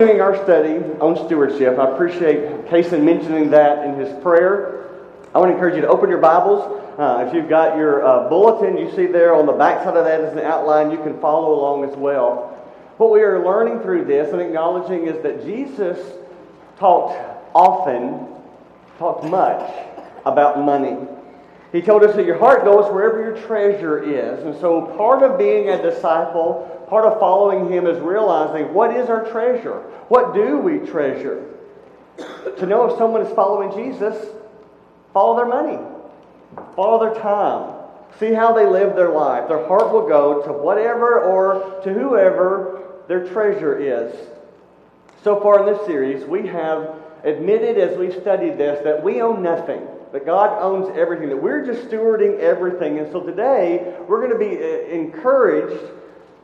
Doing our study on stewardship, I appreciate Kason mentioning that in his prayer. I want to encourage you to open your Bibles. Uh, if you've got your uh, bulletin, you see there on the back side of that is an outline. You can follow along as well. What we are learning through this and acknowledging is that Jesus talked often, talked much about money. He told us that your heart goes wherever your treasure is. And so part of being a disciple, part of following him is realizing what is our treasure? What do we treasure? To know if someone is following Jesus, follow their money, follow their time, see how they live their life. Their heart will go to whatever or to whoever their treasure is. So far in this series, we have admitted as we've studied this that we own nothing that God owns everything, that we're just stewarding everything. And so today, we're going to be uh, encouraged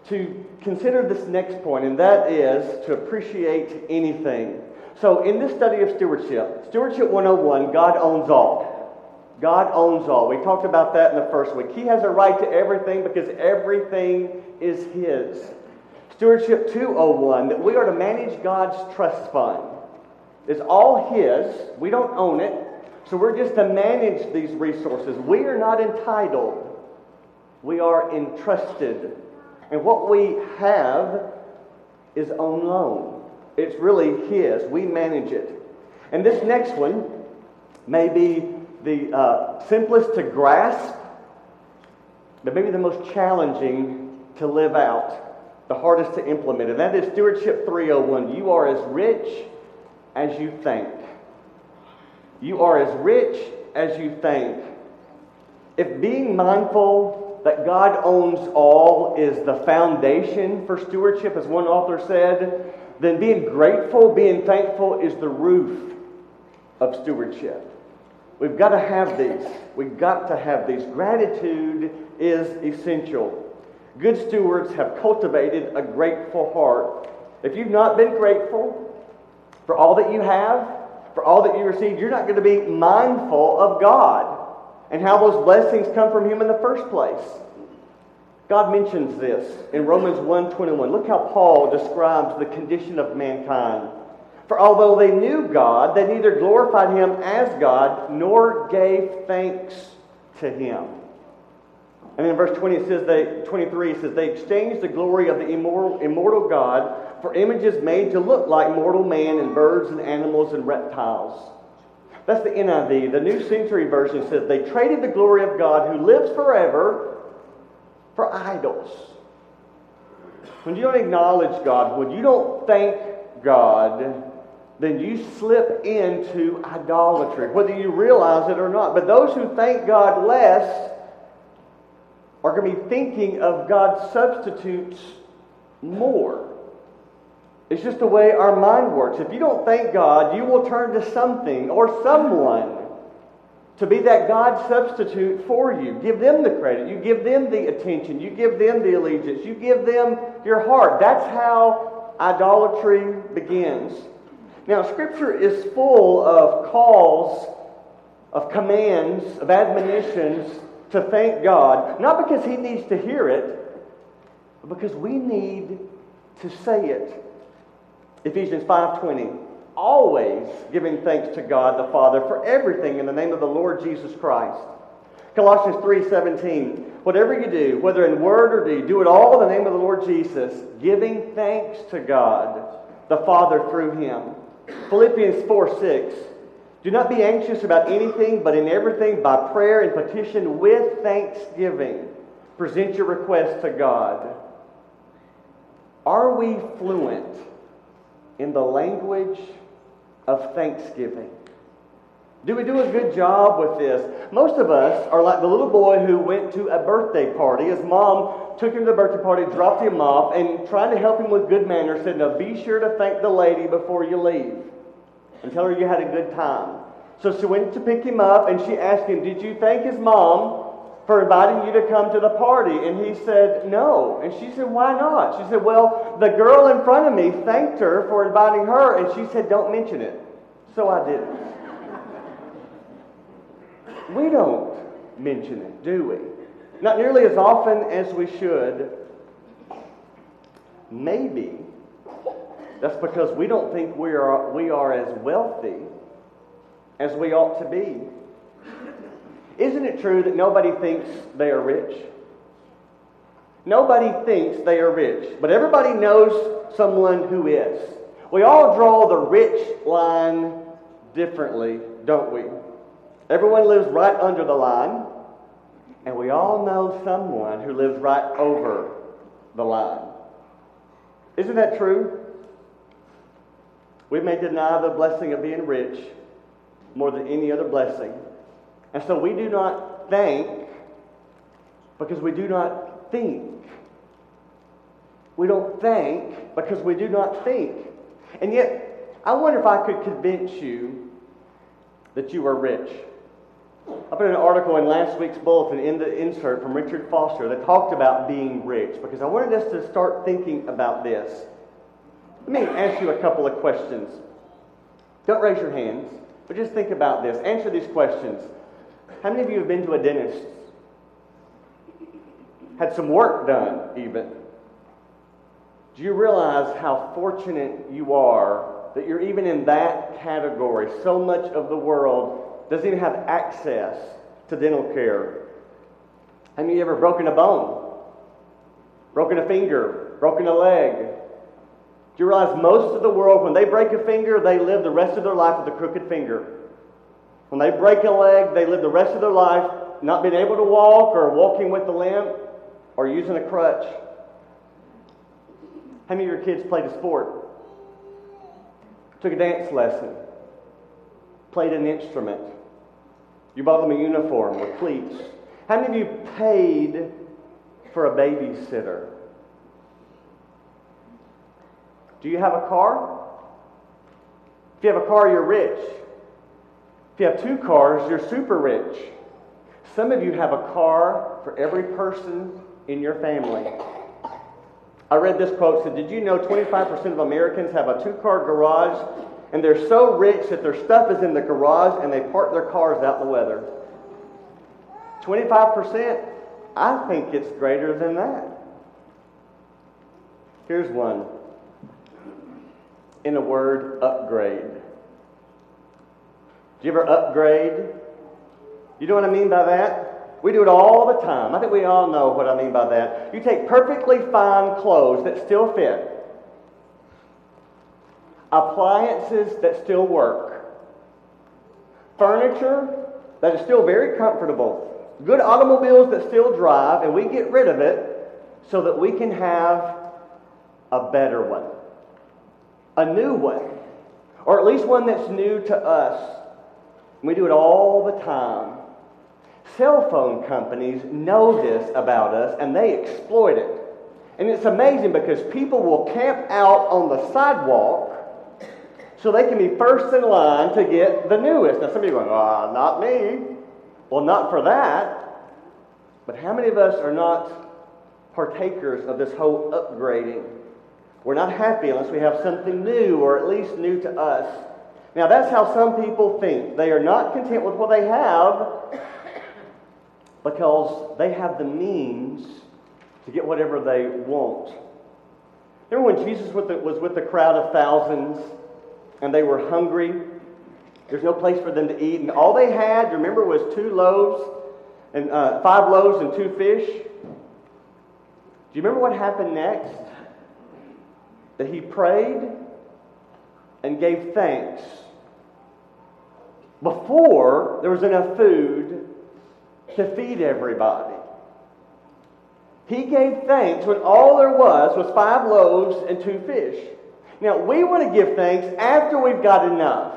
to consider this next point, and that is to appreciate anything. So, in this study of stewardship, Stewardship 101, God owns all. God owns all. We talked about that in the first week. He has a right to everything because everything is His. Stewardship 201, that we are to manage God's trust fund. It's all His. We don't own it. So we're just to manage these resources. We are not entitled, we are entrusted. And what we have is on loan. It's really His. We manage it. And this next one may be the uh, simplest to grasp, but maybe the most challenging to live out, the hardest to implement. And that is Stewardship 301. You are as rich as you think. You are as rich as you think. If being mindful that God owns all is the foundation for stewardship, as one author said, then being grateful, being thankful is the roof of stewardship. We've got to have these. We've got to have these. Gratitude is essential. Good stewards have cultivated a grateful heart. If you've not been grateful for all that you have, for all that you received, you're not going to be mindful of God and how those blessings come from Him in the first place. God mentions this in Romans 1:21. Look how Paul describes the condition of mankind. For although they knew God, they neither glorified him as God nor gave thanks to him. And in verse 20 it says they 23 it says they exchanged the glory of the immortal, immortal God for images made to look like mortal man and birds and animals and reptiles. That's the NIV. The New Century Version says they traded the glory of God who lives forever for idols. When you don't acknowledge God, when you don't thank God, then you slip into idolatry, whether you realize it or not. But those who thank God less are going to be thinking of God's substitutes more. It's just the way our mind works. If you don't thank God, you will turn to something or someone to be that God substitute for you. Give them the credit. You give them the attention. You give them the allegiance. You give them your heart. That's how idolatry begins. Now, Scripture is full of calls, of commands, of admonitions to thank God, not because He needs to hear it, but because we need to say it. Ephesians 5:20 always giving thanks to God the Father for everything in the name of the Lord Jesus Christ. Colossians 3:17 Whatever you do, whether in word or deed, do it all in the name of the Lord Jesus, giving thanks to God the Father through him. Philippians 4:6 Do not be anxious about anything, but in everything by prayer and petition with thanksgiving present your requests to God. Are we fluent in the language of thanksgiving. Do we do a good job with this? Most of us are like the little boy who went to a birthday party. His mom took him to the birthday party, dropped him off, and tried to help him with good manners said, Now be sure to thank the lady before you leave and tell her you had a good time. So she went to pick him up and she asked him, Did you thank his mom for inviting you to come to the party? And he said, No. And she said, Why not? She said, Well, the girl in front of me thanked her for inviting her, and she said, Don't mention it. So I didn't. we don't mention it, do we? Not nearly as often as we should. Maybe That's because we don't think we are, we are as wealthy as we ought to be. Isn't it true that nobody thinks they are rich? Nobody thinks they are rich, but everybody knows someone who is. We all draw the rich line differently, don't we? Everyone lives right under the line, and we all know someone who lives right over the line. Isn't that true? We may deny the blessing of being rich more than any other blessing. And so we do not thank because we do not think. We don't thank because we do not think. And yet, I wonder if I could convince you that you are rich. I put an article in last week's bulletin in the insert from Richard Foster that talked about being rich because I wanted us to start thinking about this. Let me ask you a couple of questions. Don't raise your hands, but just think about this. Answer these questions. How many of you have been to a dentist? Had some work done, even. Do you realize how fortunate you are that you're even in that category? So much of the world doesn't even have access to dental care. Have you ever broken a bone? Broken a finger? Broken a leg? Do you realize most of the world, when they break a finger, they live the rest of their life with a crooked finger? When they break a leg, they live the rest of their life not being able to walk or walking with a limp or using a crutch. How many of your kids played a sport? Took a dance lesson? Played an instrument? You bought them a uniform with cleats? How many of you paid for a babysitter? Do you have a car? If you have a car, you're rich. If you have two cars, you're super rich. Some of you have a car for every person in your family. I read this quote said, Did you know 25% of Americans have a two car garage and they're so rich that their stuff is in the garage and they park their cars out in the weather? 25%? I think it's greater than that. Here's one. In a word, upgrade. Do you ever upgrade? You know what I mean by that? We do it all the time. I think we all know what I mean by that. You take perfectly fine clothes that still fit, appliances that still work, furniture that is still very comfortable, good automobiles that still drive, and we get rid of it so that we can have a better one, a new one, or at least one that's new to us. We do it all the time. Cell phone companies know this about us and they exploit it. And it's amazing because people will camp out on the sidewalk so they can be first in line to get the newest. Now, some of you are going, ah, oh, not me. Well, not for that. But how many of us are not partakers of this whole upgrading? We're not happy unless we have something new, or at least new to us. Now, that's how some people think. They are not content with what they have, because they have the means to get whatever they want. Remember when Jesus was with the crowd of thousands and they were hungry? There's no place for them to eat, and all they had, remember, was two loaves and uh, five loaves and two fish. Do you remember what happened next? That he prayed and gave thanks before there was enough food to feed everybody. He gave thanks when all there was was five loaves and two fish. Now, we want to give thanks after we've got enough,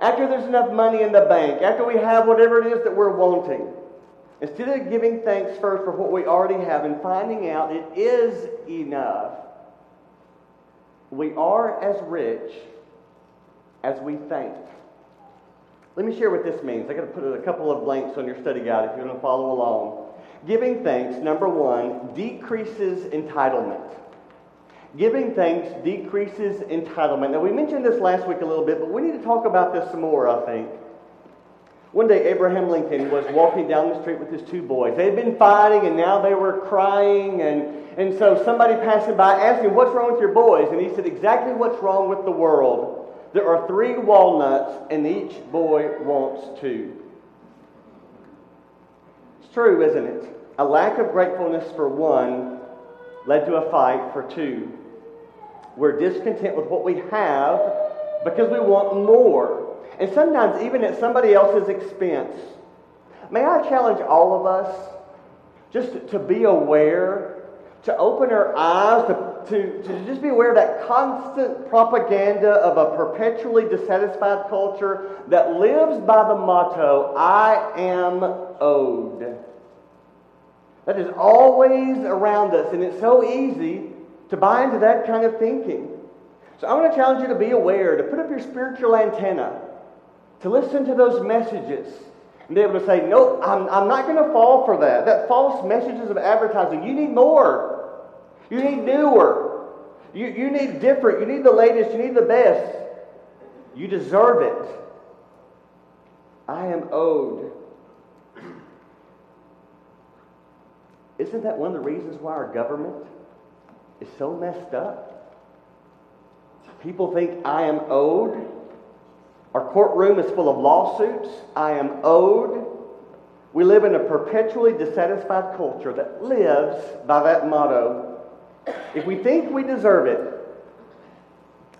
after there's enough money in the bank, after we have whatever it is that we're wanting. Instead of giving thanks first for what we already have and finding out it is enough, we are as rich as we think. Let me share what this means. I got to put a couple of blanks on your study guide if you want to follow along. Giving thanks, number one, decreases entitlement. Giving thanks decreases entitlement. Now, we mentioned this last week a little bit, but we need to talk about this some more, I think. One day, Abraham Lincoln was walking down the street with his two boys. They had been fighting, and now they were crying. And, and so somebody passing by asked him, What's wrong with your boys? And he said, Exactly what's wrong with the world. There are three walnuts, and each boy wants two. It's true, isn't it? A lack of gratefulness for one led to a fight for two. We're discontent with what we have because we want more and sometimes even at somebody else's expense. May I challenge all of us just to be aware, to open our eyes, to, to, to just be aware of that constant propaganda of a perpetually dissatisfied culture that lives by the motto, I am owed. That is always around us, and it's so easy to buy into that kind of thinking. So I want to challenge you to be aware, to put up your spiritual antenna, to listen to those messages and be able to say, Nope, I'm, I'm not going to fall for that. That false messages of advertising. You need more. You need newer. You, you need different. You need the latest. You need the best. You deserve it. I am owed. Isn't that one of the reasons why our government is so messed up? People think I am owed. Our courtroom is full of lawsuits. I am owed. We live in a perpetually dissatisfied culture that lives by that motto. If we think we deserve it,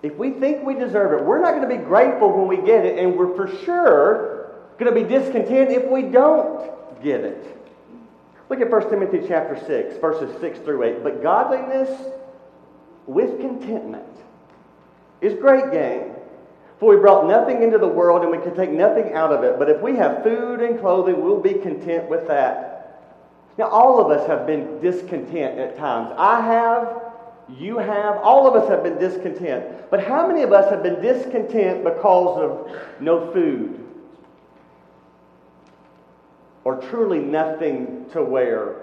if we think we deserve it, we're not going to be grateful when we get it, and we're for sure going to be discontent if we don't get it. Look at 1 Timothy chapter 6, verses 6 through 8. But godliness with contentment is great gain. For we brought nothing into the world and we can take nothing out of it. But if we have food and clothing, we'll be content with that. Now, all of us have been discontent at times. I have, you have, all of us have been discontent. But how many of us have been discontent because of no food? Or truly nothing to wear?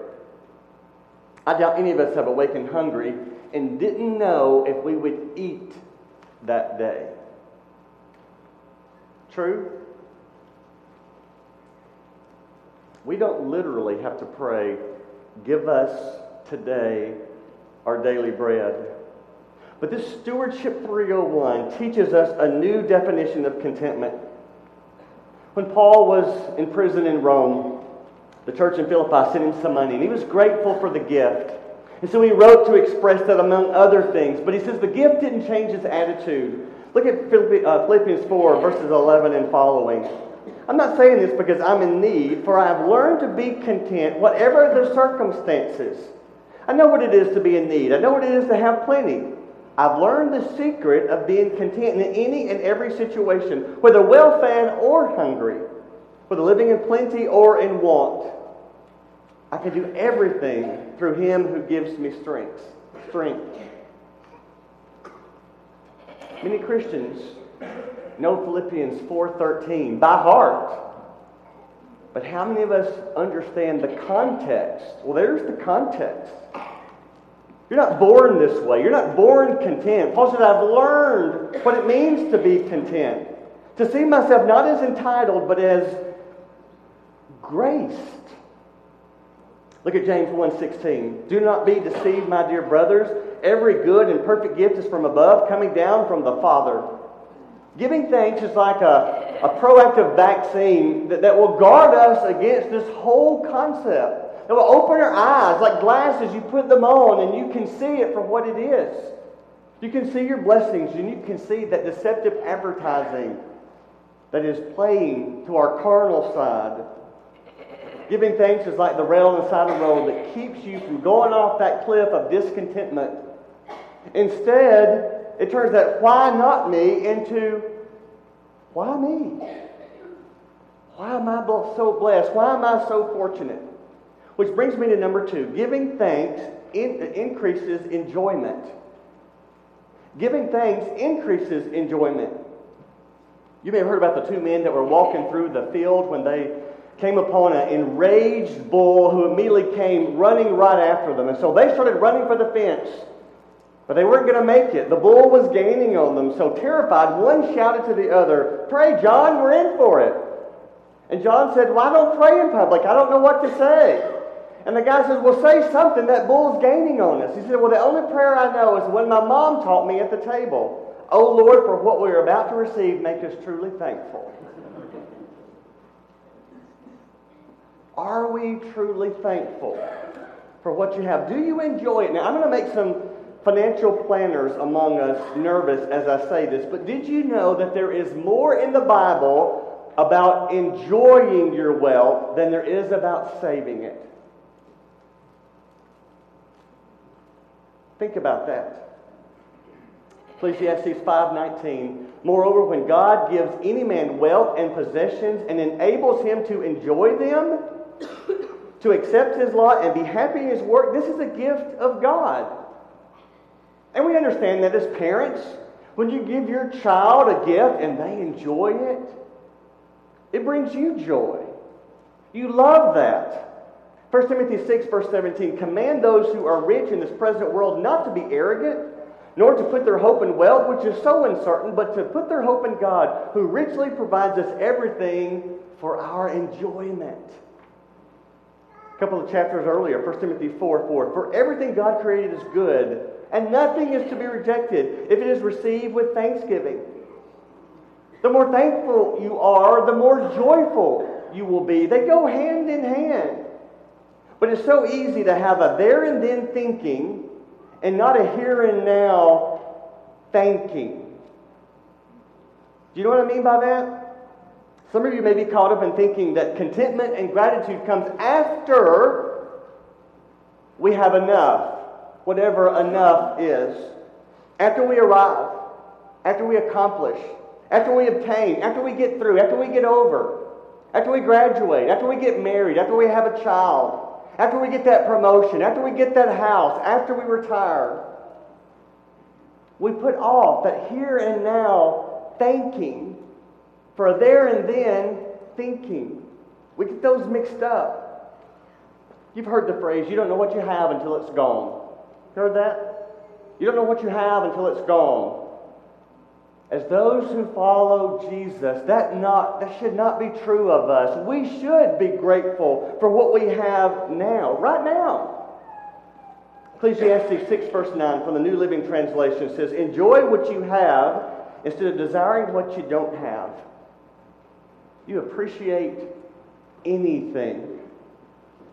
I doubt any of us have awakened hungry and didn't know if we would eat that day. True? We don't literally have to pray, give us today our daily bread. But this Stewardship 301 teaches us a new definition of contentment. When Paul was in prison in Rome, the church in Philippi sent him some money, and he was grateful for the gift. And so he wrote to express that among other things. But he says the gift didn't change his attitude. Look at uh, Philippians 4, verses 11 and following. I'm not saying this because I'm in need, for I have learned to be content, whatever the circumstances. I know what it is to be in need. I know what it is to have plenty. I've learned the secret of being content in any and every situation, whether well fed or hungry, whether living in plenty or in want. I can do everything through him who gives me strength. Strength. Many Christians know Philippians 4:13 by heart. But how many of us understand the context? Well, there's the context. You're not born this way. You're not born content. Paul says, I've learned what it means to be content. To see myself not as entitled, but as graced. Look at James 1:16. Do not be deceived, my dear brothers. Every good and perfect gift is from above, coming down from the Father. Giving thanks is like a, a proactive vaccine that, that will guard us against this whole concept. It will open our eyes like glasses. You put them on and you can see it for what it is. You can see your blessings and you can see that deceptive advertising that is playing to our carnal side. Giving thanks is like the rail on the side of the road that keeps you from going off that cliff of discontentment Instead, it turns that why not me into why me? Why am I so blessed? Why am I so fortunate? Which brings me to number two giving thanks in, increases enjoyment. Giving thanks increases enjoyment. You may have heard about the two men that were walking through the field when they came upon an enraged bull who immediately came running right after them. And so they started running for the fence. But they weren't going to make it. The bull was gaining on them. So terrified, one shouted to the other, Pray, John, we're in for it. And John said, Well, I don't pray in public. I don't know what to say. And the guy says, Well, say something. That bull's gaining on us. He said, Well, the only prayer I know is when my mom taught me at the table. Oh Lord, for what we are about to receive, make us truly thankful. Are we truly thankful for what you have? Do you enjoy it? Now, I'm going to make some financial planners among us nervous as I say this, but did you know that there is more in the Bible about enjoying your wealth than there is about saving it? Think about that. Ecclesiastes 5:19. Moreover, when God gives any man wealth and possessions and enables him to enjoy them, to accept his lot and be happy in his work, this is a gift of God. Understand that as parents, when you give your child a gift and they enjoy it, it brings you joy. You love that. 1 Timothy 6, verse 17 Command those who are rich in this present world not to be arrogant, nor to put their hope in wealth, which is so uncertain, but to put their hope in God, who richly provides us everything for our enjoyment. A couple of chapters earlier, 1 Timothy 4 4. For everything God created is good, and nothing is to be rejected if it is received with thanksgiving. The more thankful you are, the more joyful you will be. They go hand in hand. But it's so easy to have a there and then thinking and not a here and now thanking. Do you know what I mean by that? Some of you may be caught up in thinking that contentment and gratitude comes after we have enough, whatever enough is. After we arrive, after we accomplish, after we obtain, after we get through, after we get over, after we graduate, after we get married, after we have a child, after we get that promotion, after we get that house, after we retire. We put off that here and now thanking for there and then thinking. We get those mixed up. You've heard the phrase, you don't know what you have until it's gone. Heard that? You don't know what you have until it's gone. As those who follow Jesus, that, not, that should not be true of us. We should be grateful for what we have now, right now. Ecclesiastes 6, verse 9 from the New Living Translation says, Enjoy what you have instead of desiring what you don't have. You appreciate anything.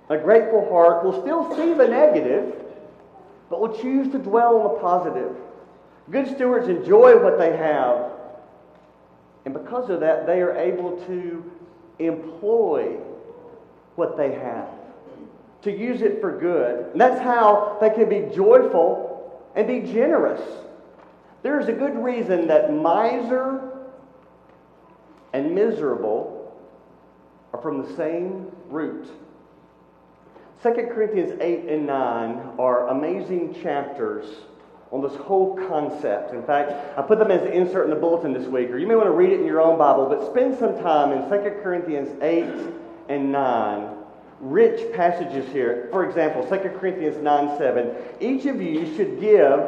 A grateful heart will still see the negative, but will choose to dwell on the positive. Good stewards enjoy what they have, and because of that, they are able to employ what they have, to use it for good. And that's how they can be joyful and be generous. There is a good reason that miser and miserable are from the same root. 2 Corinthians 8 and 9 are amazing chapters on this whole concept. In fact, I put them as an insert in the bulletin this week, or you may want to read it in your own Bible, but spend some time in 2 Corinthians 8 and 9. Rich passages here. For example, 2 Corinthians 9 7. Each of you should give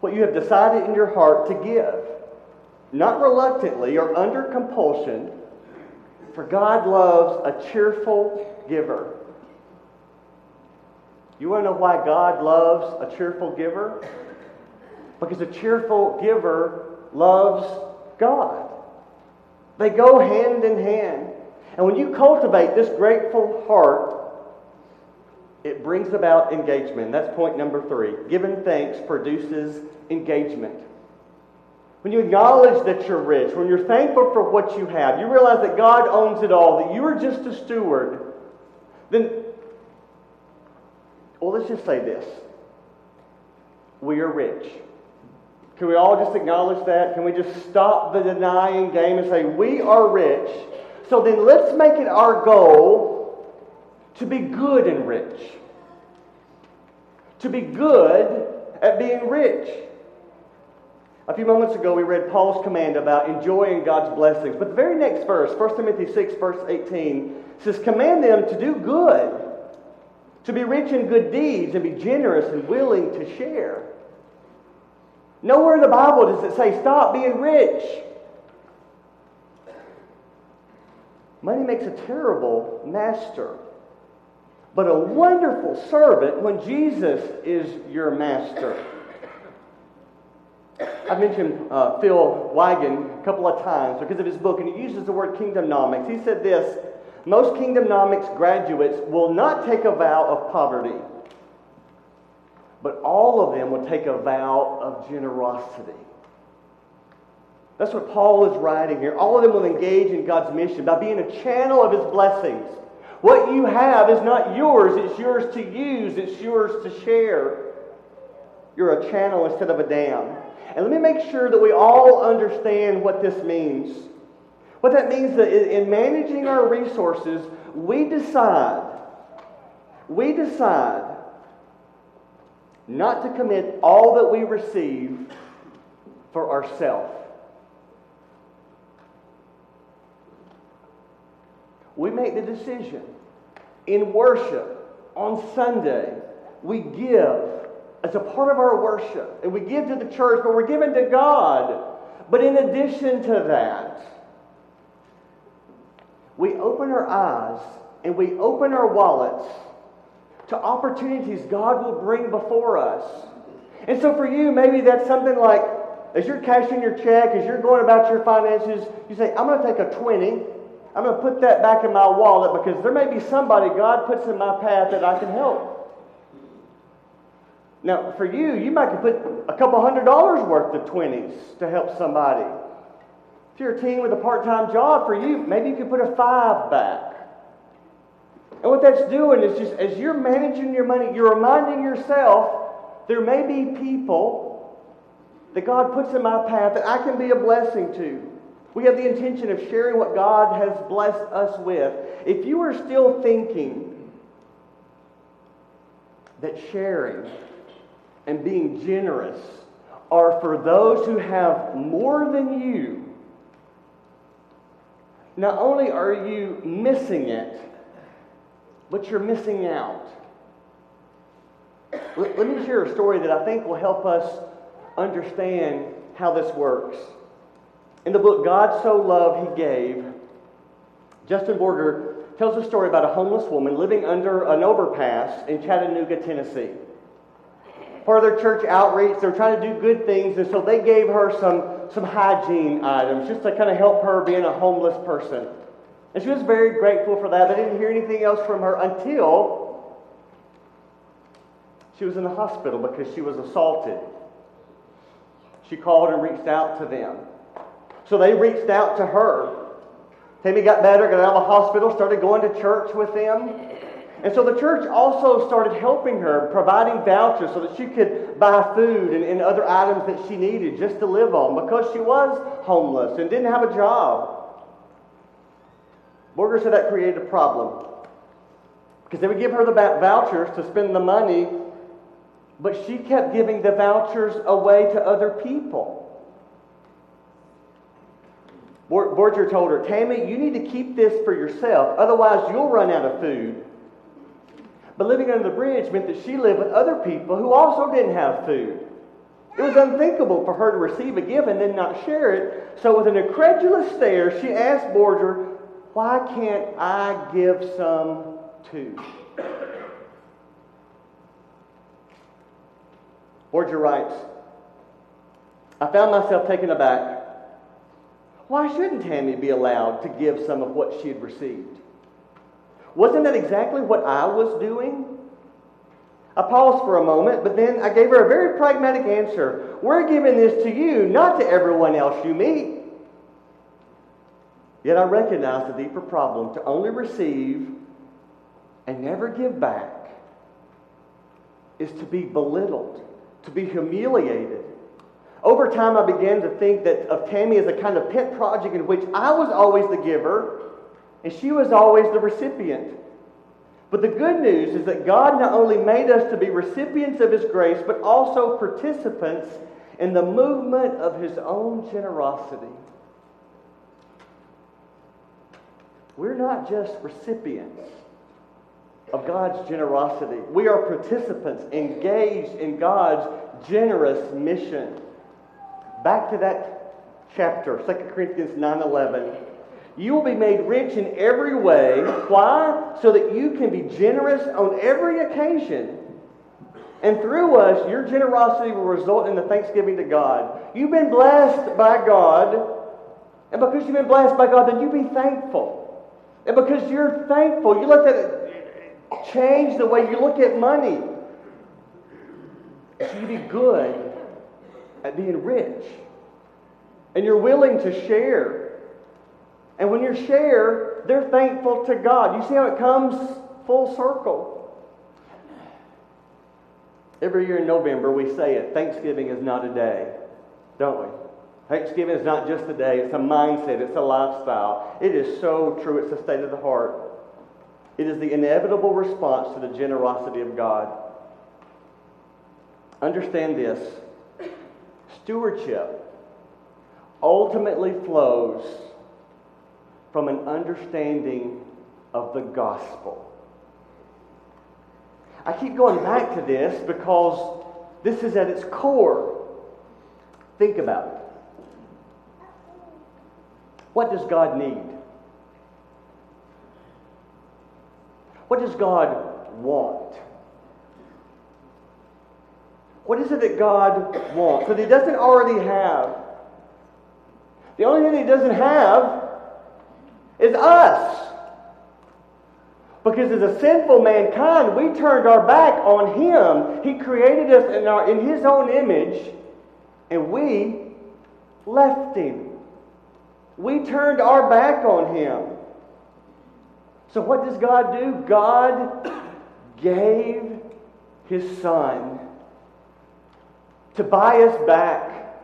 what you have decided in your heart to give, not reluctantly or under compulsion, for God loves a cheerful giver. You want to know why God loves a cheerful giver? Because a cheerful giver loves God. They go hand in hand. And when you cultivate this grateful heart, it brings about engagement. That's point number three. Giving thanks produces engagement. When you acknowledge that you're rich, when you're thankful for what you have, you realize that God owns it all, that you are just a steward, then well, let's just say this we are rich. Can we all just acknowledge that? Can we just stop the denying game and say, we are rich? So then let's make it our goal to be good and rich. To be good at being rich. A few moments ago, we read Paul's command about enjoying God's blessings. But the very next verse, 1 Timothy 6, verse 18, says, Command them to do good to be rich in good deeds and be generous and willing to share. Nowhere in the Bible does it say, stop being rich. Money makes a terrible master, but a wonderful servant when Jesus is your master. I mentioned uh, Phil Wigand a couple of times because of his book, and he uses the word kingdomnomics. He said this Most kingdomnomics graduates will not take a vow of poverty, but all of them will take a vow of generosity. That's what Paul is writing here. All of them will engage in God's mission by being a channel of his blessings. What you have is not yours, it's yours to use, it's yours to share. You're a channel instead of a dam. And let me make sure that we all understand what this means. What that means that in managing our resources, we decide, we decide not to commit all that we receive for ourselves. We make the decision in worship on Sunday, we give as a part of our worship. And we give to the church, but we're giving to God. But in addition to that, we open our eyes and we open our wallets to opportunities God will bring before us. And so for you, maybe that's something like as you're cashing your check, as you're going about your finances, you say, I'm going to take a 20. I'm going to put that back in my wallet because there may be somebody God puts in my path that I can help. Now, for you, you might put a couple hundred dollars worth of 20s to help somebody. If you're a teen with a part time job, for you, maybe you could put a five back. And what that's doing is just as you're managing your money, you're reminding yourself there may be people that God puts in my path that I can be a blessing to. We have the intention of sharing what God has blessed us with. If you are still thinking that sharing and being generous are for those who have more than you. Not only are you missing it, but you're missing out. Let, me share a story that I think will help us understand how this works. In the book God So Loved He Gave, Justin Borger tells a story about a homeless woman living under an overpass in Chattanooga, Tennessee of their church outreach. They're trying to do good things, and so they gave her some, some hygiene items just to kind of help her being a homeless person. And she was very grateful for that. They didn't hear anything else from her until she was in the hospital because she was assaulted. She called and reached out to them. So they reached out to her. Tammy got better, got out of the hospital, started going to church with them. And so the church also started helping her, providing vouchers so that she could buy food and, and, other items that she needed just to live on because she was homeless and didn't have a job. Borger said that created a problem because they would give her the vouchers to spend the money, but she kept giving the vouchers away to other people. Borger told her, Tammy, you need to keep this for yourself, otherwise, you'll run out of food. But living under the bridge meant that she lived with other people who also didn't have food. It was unthinkable for her to receive a gift and then not share it. So, with an incredulous stare, she asked Borger, Why can't I give some too? Borger writes, I found myself taken aback. Why shouldn't Tammy be allowed to give some of what she had received? Wasn't that exactly what I was doing? I paused for a moment, but then I gave her a very pragmatic answer. We're giving this to you, not to everyone else you meet. Yet I recognize the deeper problem to only receive and never give back is to be belittled, to be humiliated. Over time, I began to think that of Tammy as a kind of pet project in which I was always the giver and she was always the recipient. But the good news is that God not only made us to be recipients of His grace, but also participants in the movement of His own generosity. We're not just recipients of God's generosity. We are participants engaged in God's generous mission. Back to that chapter, 2 Corinthians 9:11. You will be made rich in every way. Why? So that you can be generous on every occasion. And through us, your generosity will result in the thanksgiving to God. You've been blessed by God. And because you've been blessed by God, then you be thankful. And because you're thankful, you let that change the way you look at money. So you be good at being rich. And you're willing to share. And when you share, they're thankful to God. You see how it comes full circle. Every year in November, we say it Thanksgiving is not a day, don't we? Thanksgiving is not just a day, it's a mindset, it's a lifestyle. It is so true, it's a state of the heart. It is the inevitable response to the generosity of God. Understand this stewardship ultimately flows from an understanding of the gospel. I keep going back to this because this is at its core. Think about it. What does God need? What does God want? What is it that God wants that He doesn't already have? The only thing He doesn't have us. Because as a sinful mankind, we turned our back on Him. He created us in, our, in His own image, and we left Him. We turned our back on him. So, what does God do? God gave his son to buy us back,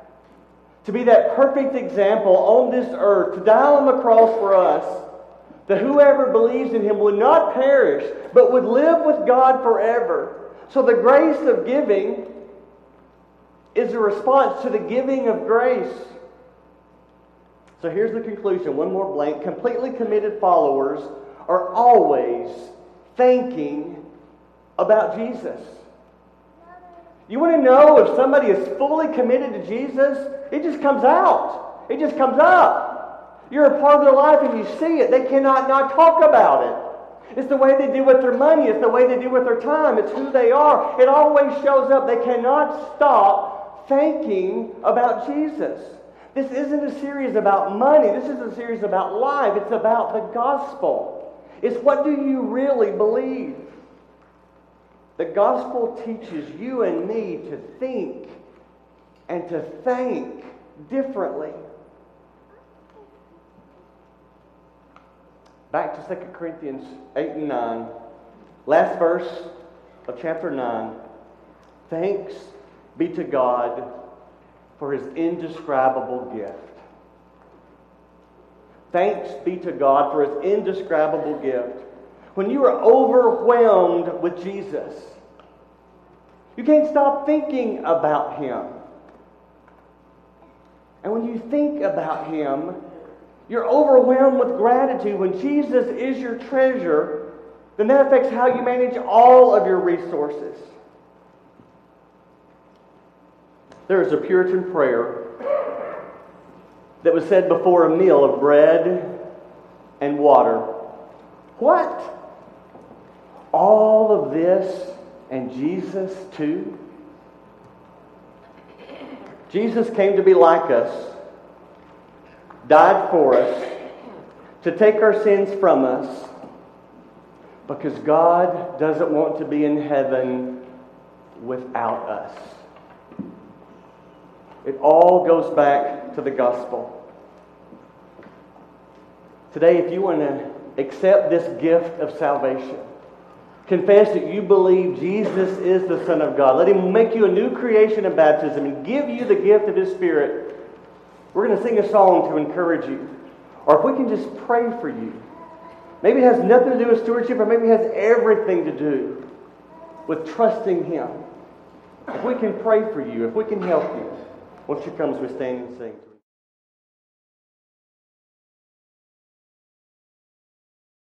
to be that perfect example on this earth, to die on the cross for us, that whoever believes in him would not perish, but would live with God forever. So, the grace of giving is a response to the giving of grace. So here's the conclusion one more blank. Completely committed followers are always thinking about Jesus. You want to know if somebody is fully committed to Jesus? It just comes out, it just comes up. You're a part of their life and you see it. They cannot not talk about it. It's the way they do with their money. It's the way they do with their time. It's who they are. It always shows up. They cannot stop thinking about Jesus. This isn't a series about money. This is a series about life. It's about the gospel. It's what do you really believe? The gospel teaches you and me to think and to think differently. Back to 2 Corinthians 8 and 9. Last verse of chapter 9. Thanks be to God for his indescribable gift. Thanks be to God for his indescribable gift. When you are overwhelmed with Jesus, you can't stop thinking about him. And when you think about him, you're overwhelmed with gratitude. When Jesus is your treasure, then that affects how you manage all of your resources. There is a Puritan prayer that was said before a meal of bread and water. What? All of this and Jesus too? Jesus came to be like us, died for us, to take our sins from us, because God doesn't want to be in heaven without us. It all goes back to the gospel. Today, if you want to accept this gift of salvation, confess that you believe Jesus is the Son of God, let Him make you a new creation in baptism and give you the gift of His Spirit. We're going to sing a song to encourage you. Or if we can just pray for you. Maybe it has nothing to do with stewardship, or maybe it has everything to do with trusting Him. If we can pray for you, if we can help you. Won't you come as we stand and sing?